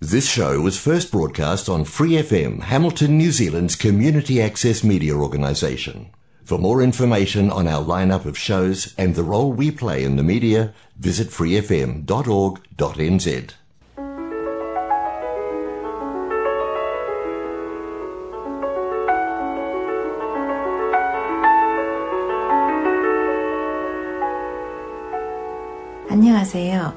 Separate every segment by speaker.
Speaker 1: This show was first broadcast on Free FM, Hamilton, New Zealand's community access media organisation. For more information on our lineup of shows and the role we play in the media, visit freefm.org.nz.
Speaker 2: 안녕하세요.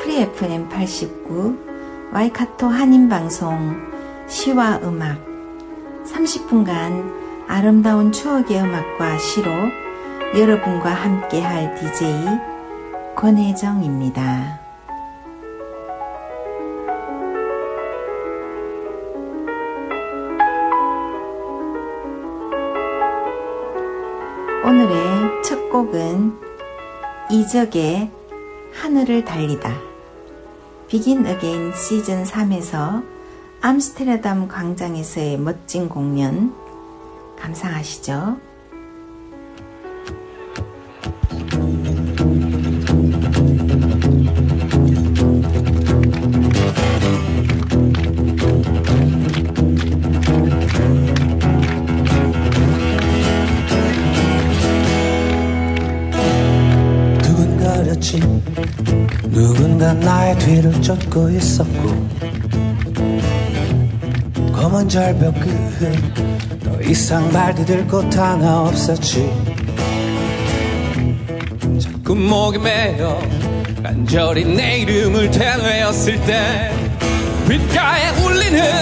Speaker 2: 프리 FM 89 와이카토 한인방송 시와 음악 30분간 아름다운 추억의 음악과 시로 여러분과 함께할 DJ 권혜정입니다. 오늘의 첫 곡은 이적의 하늘을 달리다. Begin Again 시즌 3에서 암스테르담 광장에서의 멋진 공연 감상하시죠.
Speaker 3: 나의 뒤를 쫓고 있었고 검은 절벽 끝더 이상 발디딜 곳 하나 없었지.
Speaker 4: 자꾸 목에 매여 간절히 내 이름을 되뇌었을 때 귓가에 울리는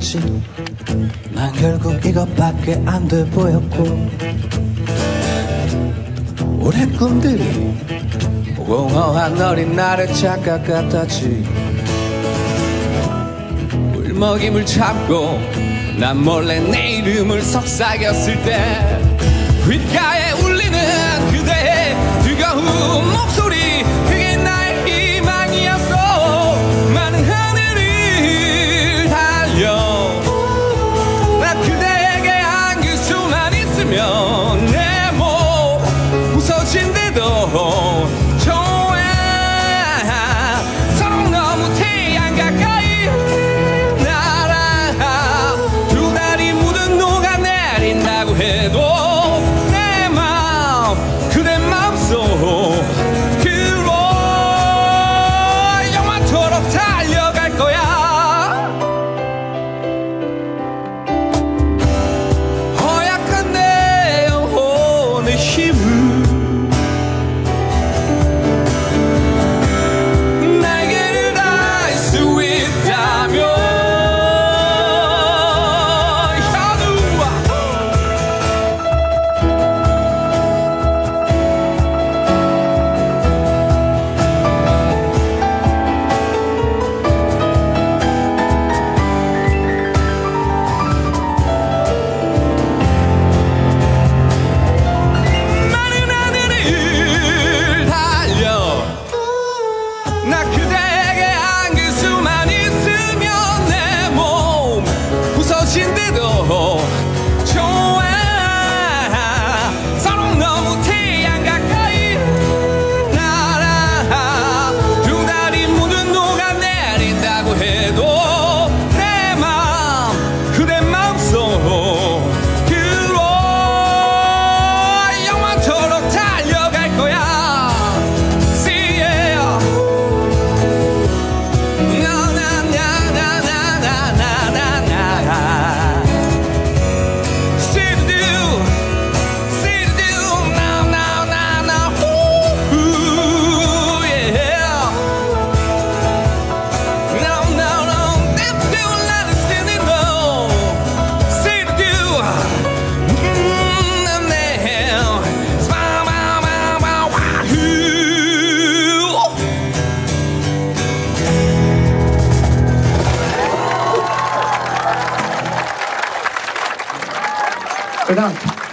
Speaker 3: 미웠지. 난 결국 이것밖에 안 돼 보였고. 올해 꿈들이 공허한 어린 나를 착각 같았지.
Speaker 4: 울먹임을 참고 난 몰래 내 이름을 속삭였을 때 귓가에 울리는 그대의 뜨거운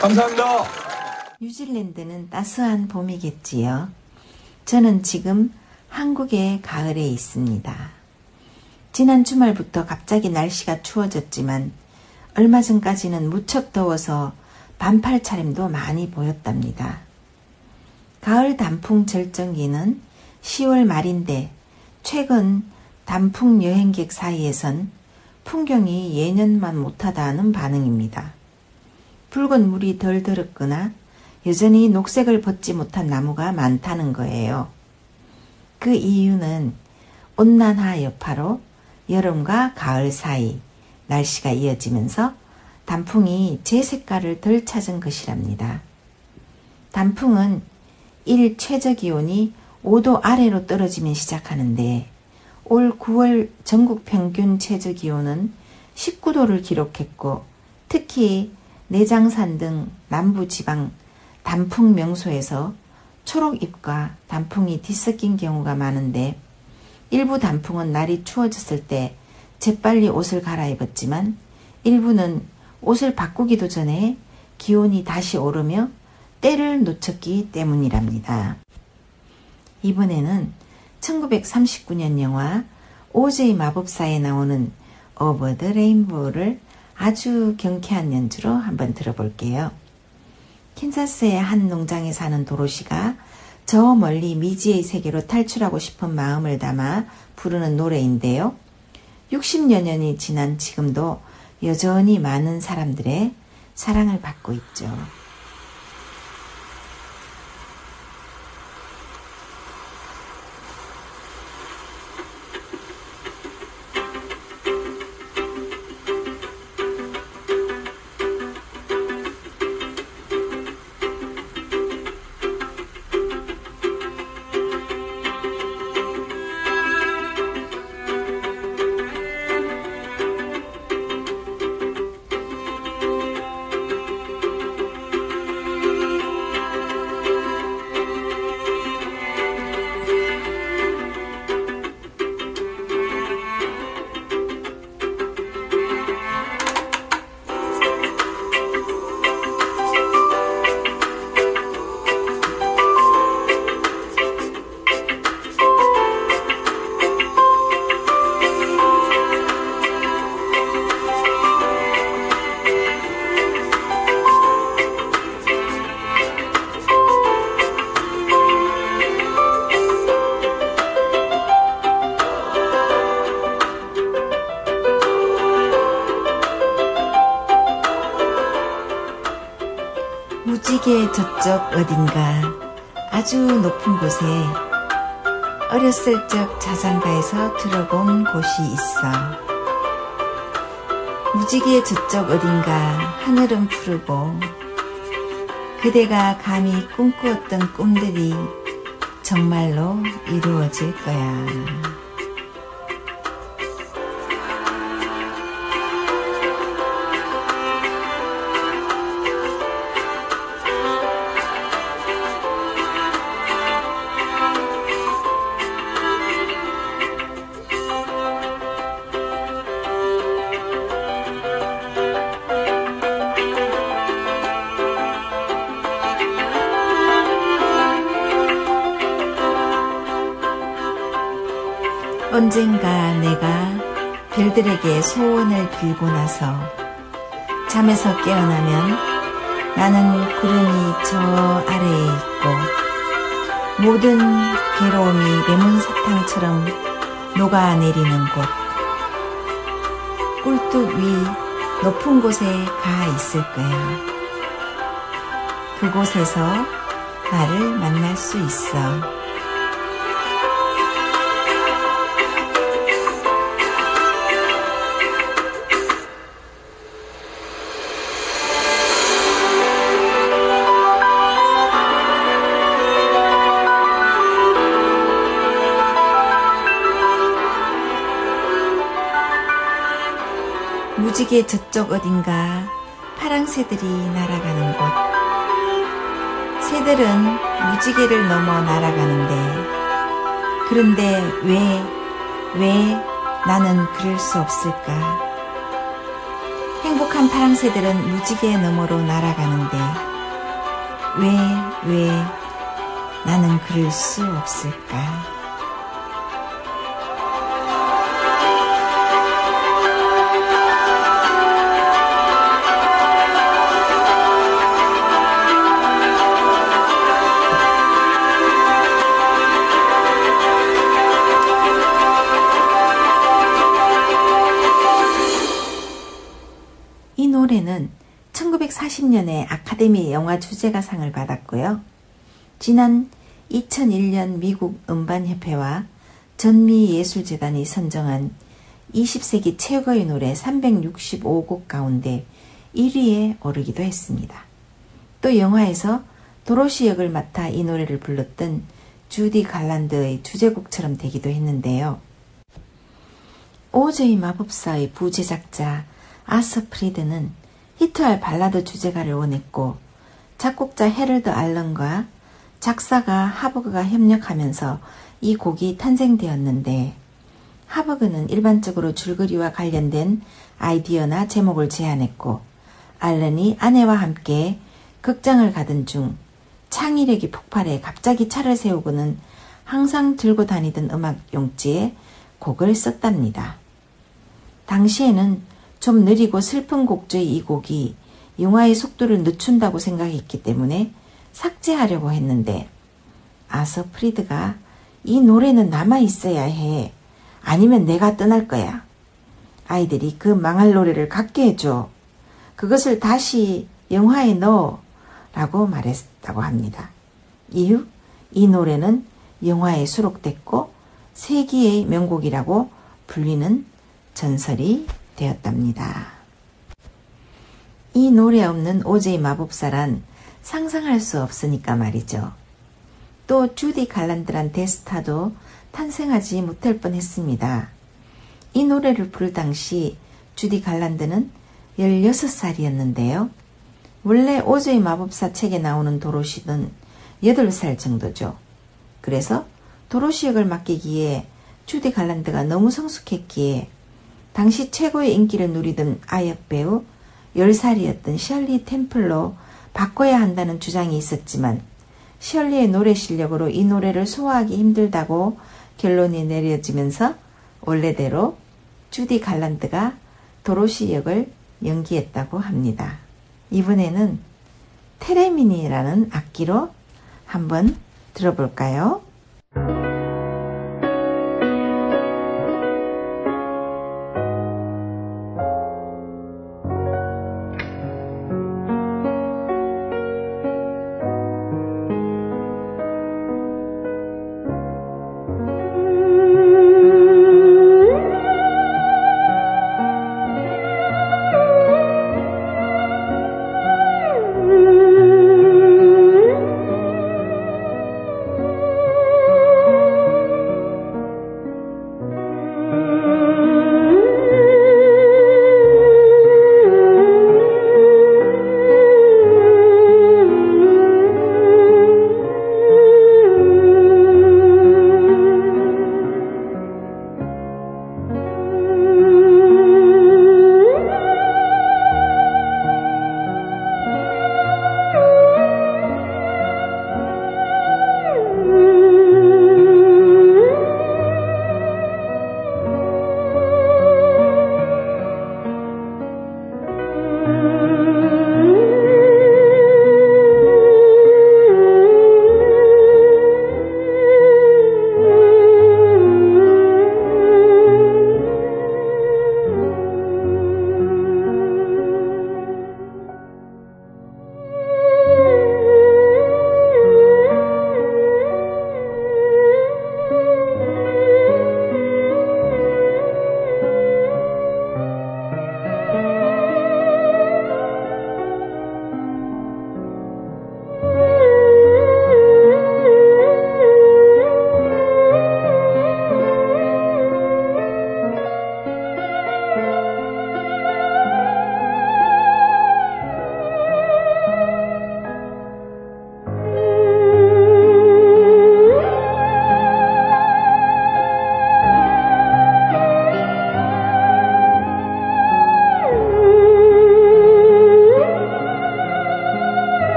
Speaker 4: 감사합니다.
Speaker 2: 뉴질랜드는 따스한 봄이겠지요. 저는 지금 한국의 가을에 있습니다. 지난 주말부터 갑자기 날씨가 추워졌지만 얼마 전까지는 무척 더워서 반팔 차림도 많이 보였답니다. 가을 단풍 절정기는 10월 말인데 최근 단풍 여행객 사이에선 풍경이 예년만 못하다는 반응입니다. 붉은 물이 덜 들었거나 여전히 녹색을 벗지 못한 나무가 많다는 거예요. 그 이유는 온난화 여파로 여름과 가을 사이 날씨가 이어지면서 단풍이 제 색깔을 덜 찾은 것이랍니다. 단풍은 1 최저 기온이 5도 아래로 떨어지면 시작하는데 올 9월 전국 평균 최저 기온은 19도를 기록했고 특히 내장산 등 남부 지방 단풍 명소에서 초록 잎과 단풍이 뒤섞인 경우가 많은데 일부 단풍은 날이 추워졌을 때 재빨리 옷을 갈아입었지만 일부는 옷을 바꾸기도 전에 기온이 다시 오르며 때를 놓쳤기 때문이랍니다. 이번에는 1939년 영화 오즈의 마법사에 나오는 Over the Rainbow를 아주 경쾌한 연주로 한번 들어볼게요. 캔사스의 한 농장에 사는 도로시가 저 멀리 미지의 세계로 탈출하고 싶은 마음을 담아 부르는 노래인데요. 60여 년이 지난 지금도 여전히 많은 사람들의 사랑을 받고 있죠. 저쪽 어딘가 아주 높은 곳에 어렸을 적 자장가에서 들어본 곳이 있어. 무지개 저쪽 어딘가 하늘은 푸르고 그대가 감히 꿈꾸었던 꿈들이 정말로 이루어질 거야. 언젠가 내가 별들에게 소원을 빌고 나서 잠에서 깨어나면 나는 구름이 저 아래에 있고 모든 괴로움이 레몬사탕처럼 녹아내리는 곳 꿀뚝 위 높은 곳에 가 있을 거야. 그곳에서 나를 만날 수 있어. 무지개 저쪽 어딘가 파랑 새들이 날아가는 곳. 새들은 무지개를 넘어 날아가는데, 그런데 왜, 왜 나는 그럴 수 없을까? 행복한 파랑새들은 무지개 너머로 날아가는데 왜, 왜 나는 그럴 수 없을까? 1940년에 아카데미 영화 주제가상을 받았고요. 지난 2001년 미국 음반협회와 전미예술재단이 선정한 20세기 최고의 노래 365곡 가운데 1위에 오르기도 했습니다. 또 영화에서 도로시 역을 맡아 이 노래를 불렀던 주디 갈란드의 주제곡처럼 되기도 했는데요. 오제이 마법사의 부제작자 아서 프리드는 히트할 발라드 주제가를 원했고 작곡자 헤럴드 알런과 작사가 하버그가 협력하면서 이 곡이 탄생되었는데 하버그는 일반적으로 줄거리와 관련된 아이디어나 제목을 제안했고 알런이 아내와 함께 극장을 가던 중 창의력이 폭발해 갑자기 차를 세우고는 항상 들고 다니던 음악 용지에 곡을 썼답니다. 당시에는 좀 느리고 슬픈 곡조의 이 곡이 영화의 속도를 늦춘다고 생각했기 때문에 삭제하려고 했는데 아서 프리드가 이 노래는 남아 있어야 해. 아니면 내가 떠날 거야. 아이들이 그 망할 노래를 갖게 해줘. 그것을 다시 영화에 넣어. 라고 말했다고 합니다. 이후 이 노래는 영화에 수록됐고 세기의 명곡이라고 불리는 전설이 되었답니다. 이 노래 없는 오제이 마법사란 상상할 수 없으니까 말이죠. 또 주디 갈란드란 데스타도 탄생하지 못할 뻔했습니다. 이 노래를 부를 당시 주디 갈란드는 16살이었는데요. 원래 오즈의 마법사 책에 나오는 도로시는 8살 정도죠. 그래서 도로시 역을 맡기기에 주디 갈란드가 너무 성숙했기에 당시 최고의 인기를 누리던 아역 배우 10살이었던 셜리 템플로 바꿔야 한다는 주장이 있었지만 셜리의 노래 실력으로 이 노래를 소화하기 힘들다고 결론이 내려지면서 원래대로 주디 갈란드가 도로시 역을 연기했다고 합니다. 이번에는 테레미니라는 악기로 한번 들어볼까요?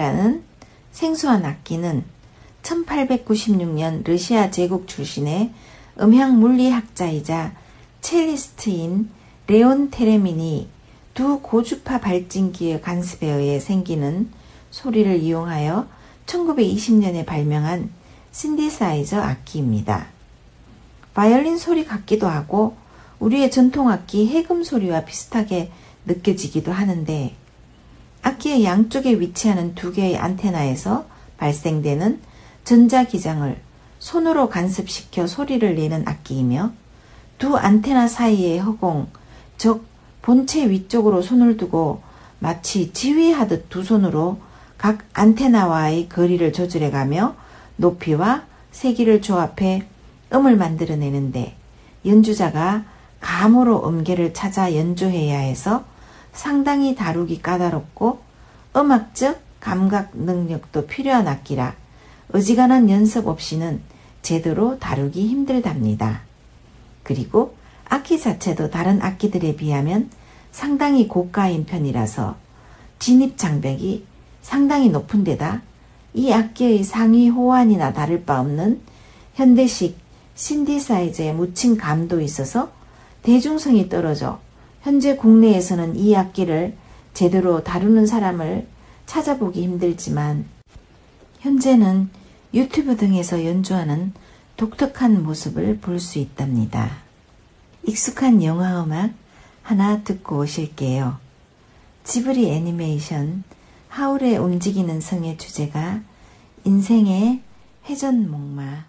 Speaker 2: 악기라는 생소한 악기는 1896년 러시아 제국 출신의 음향 물리학자이자 첼리스트인 레온 테레민이 두 고주파 발진기의 간섭에 의해 생기는 소리를 이용하여 1920년에 발명한 신디사이저 악기입니다. 바이올린 소리 같기도 하고 우리의 전통 악기 해금 소리와 비슷하게 느껴지기도 하는데 악기의 양쪽에 위치하는 두 개의 안테나에서 발생되는 전자기장을 손으로 간섭시켜 소리를 내는 악기이며 두 안테나 사이의 허공, 즉 본체 위쪽으로 손을 두고 마치 지휘하듯 두 손으로 각 안테나와의 거리를 조절해가며 높이와 세기를 조합해 음을 만들어내는데 연주자가 감으로 음계를 찾아 연주해야 해서 상당히 다루기 까다롭고 음악적 감각 능력도 필요한 악기라 어지간한 연습 없이는 제대로 다루기 힘들답니다. 그리고 악기 자체도 다른 악기들에 비하면 상당히 고가인 편이라서 진입 장벽이 상당히 높은 데다 이 악기의 상위 호환이나 다를 바 없는 현대식 신디사이저의 묻힌 감도 있어서 대중성이 떨어져 현재 국내에서는 이 악기를 제대로 다루는 사람을 찾아보기 힘들지만 현재는 유튜브 등에서 연주하는 독특한 모습을 볼 수 있답니다. 익숙한 영화 음악 하나 듣고 오실게요. 지브리 애니메이션 하울의 움직이는 성의 주제가 인생의 회전목마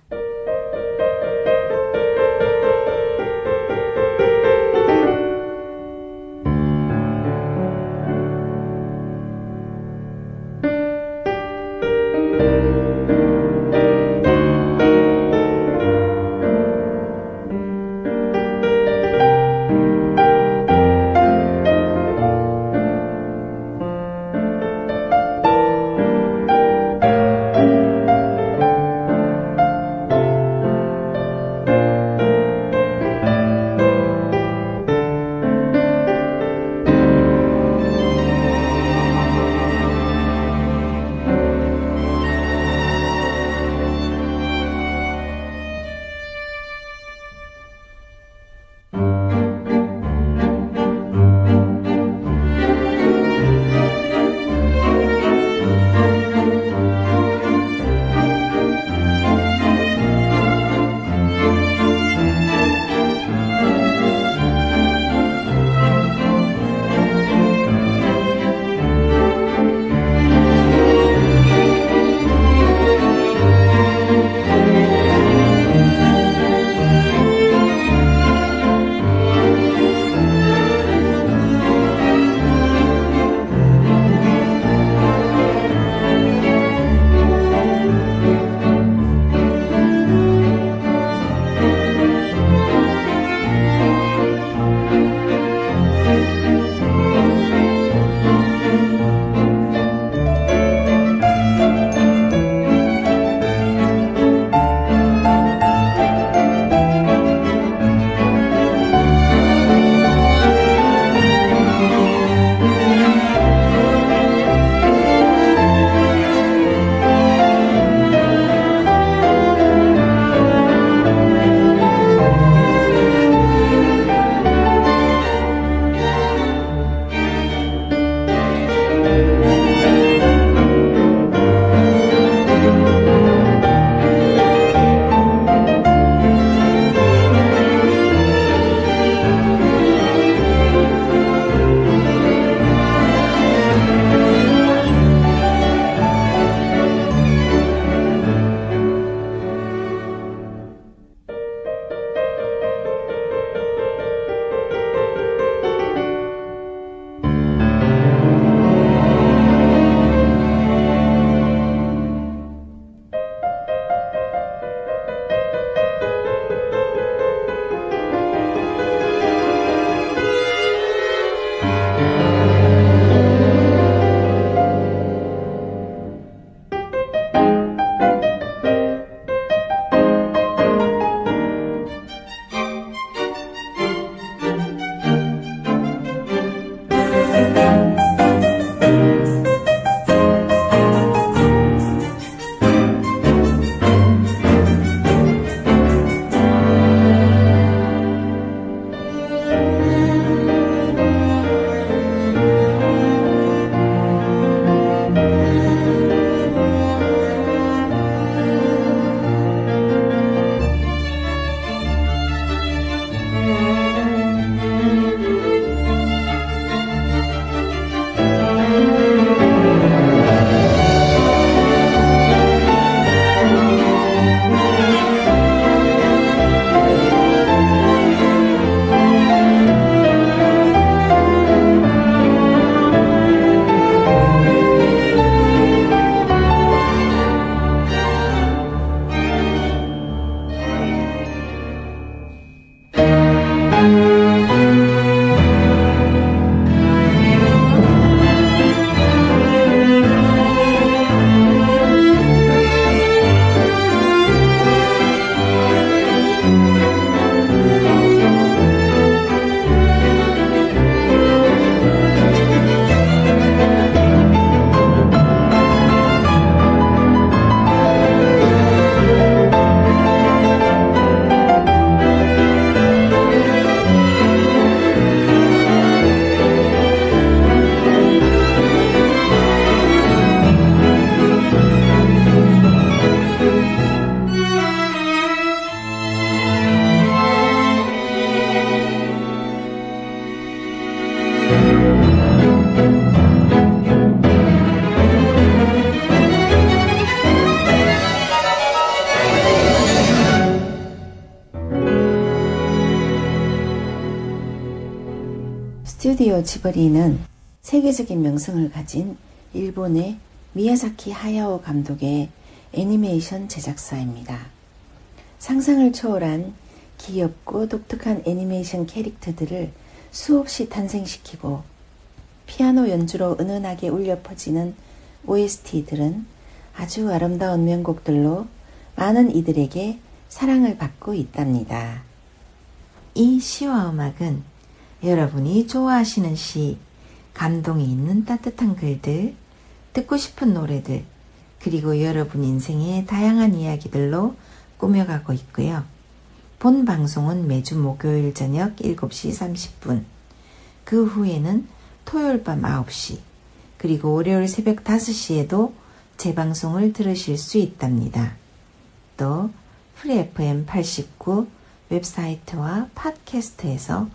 Speaker 2: 지버리는 세계적인 명성을 가진 일본의 미야사키 하야오 감독의 애니메이션 제작사입니다. 상상을 초월한 귀엽고 독특한 애니메이션 캐릭터들을 수없이 탄생시키고 피아노 연주로 은은하게 울려 퍼지는 OST들은 아주 아름다운 명곡들로 많은 이들에게 사랑을 받고 있답니다. 이 시와 음악은 여러분이 좋아하시는 시, 감동이 있는 따뜻한 글들, 듣고 싶은 노래들, 그리고 여러분 인생의 다양한 이야기들로 꾸며가고 있고요. 본 방송은 매주 목요일 저녁 7시 30분, 그 후에는 토요일 밤 9시, 그리고 월요일 새벽 5시에도 재방송을 들으실 수 있답니다. 또 Free FM 89 웹사이트와 팟캐스트에서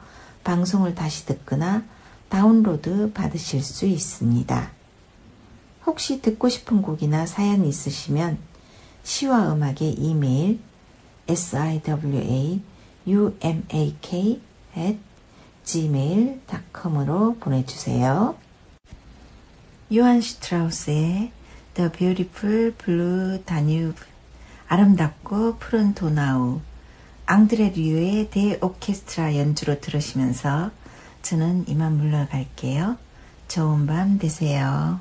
Speaker 2: 방송을 다시 듣거나 다운로드 받으실 수 있습니다. 혹시 듣고 싶은 곡이나 사연 있으시면 시와 음악의 이메일 siwaUMAK at gmail.com으로 보내주세요. 요한 슈트라우스의 The Beautiful Blue Danube 아름답고 푸른 도나우 앙드레 류의 대오케스트라 연주로 들으시면서 저는 이만 물러갈게요. 좋은 밤 되세요.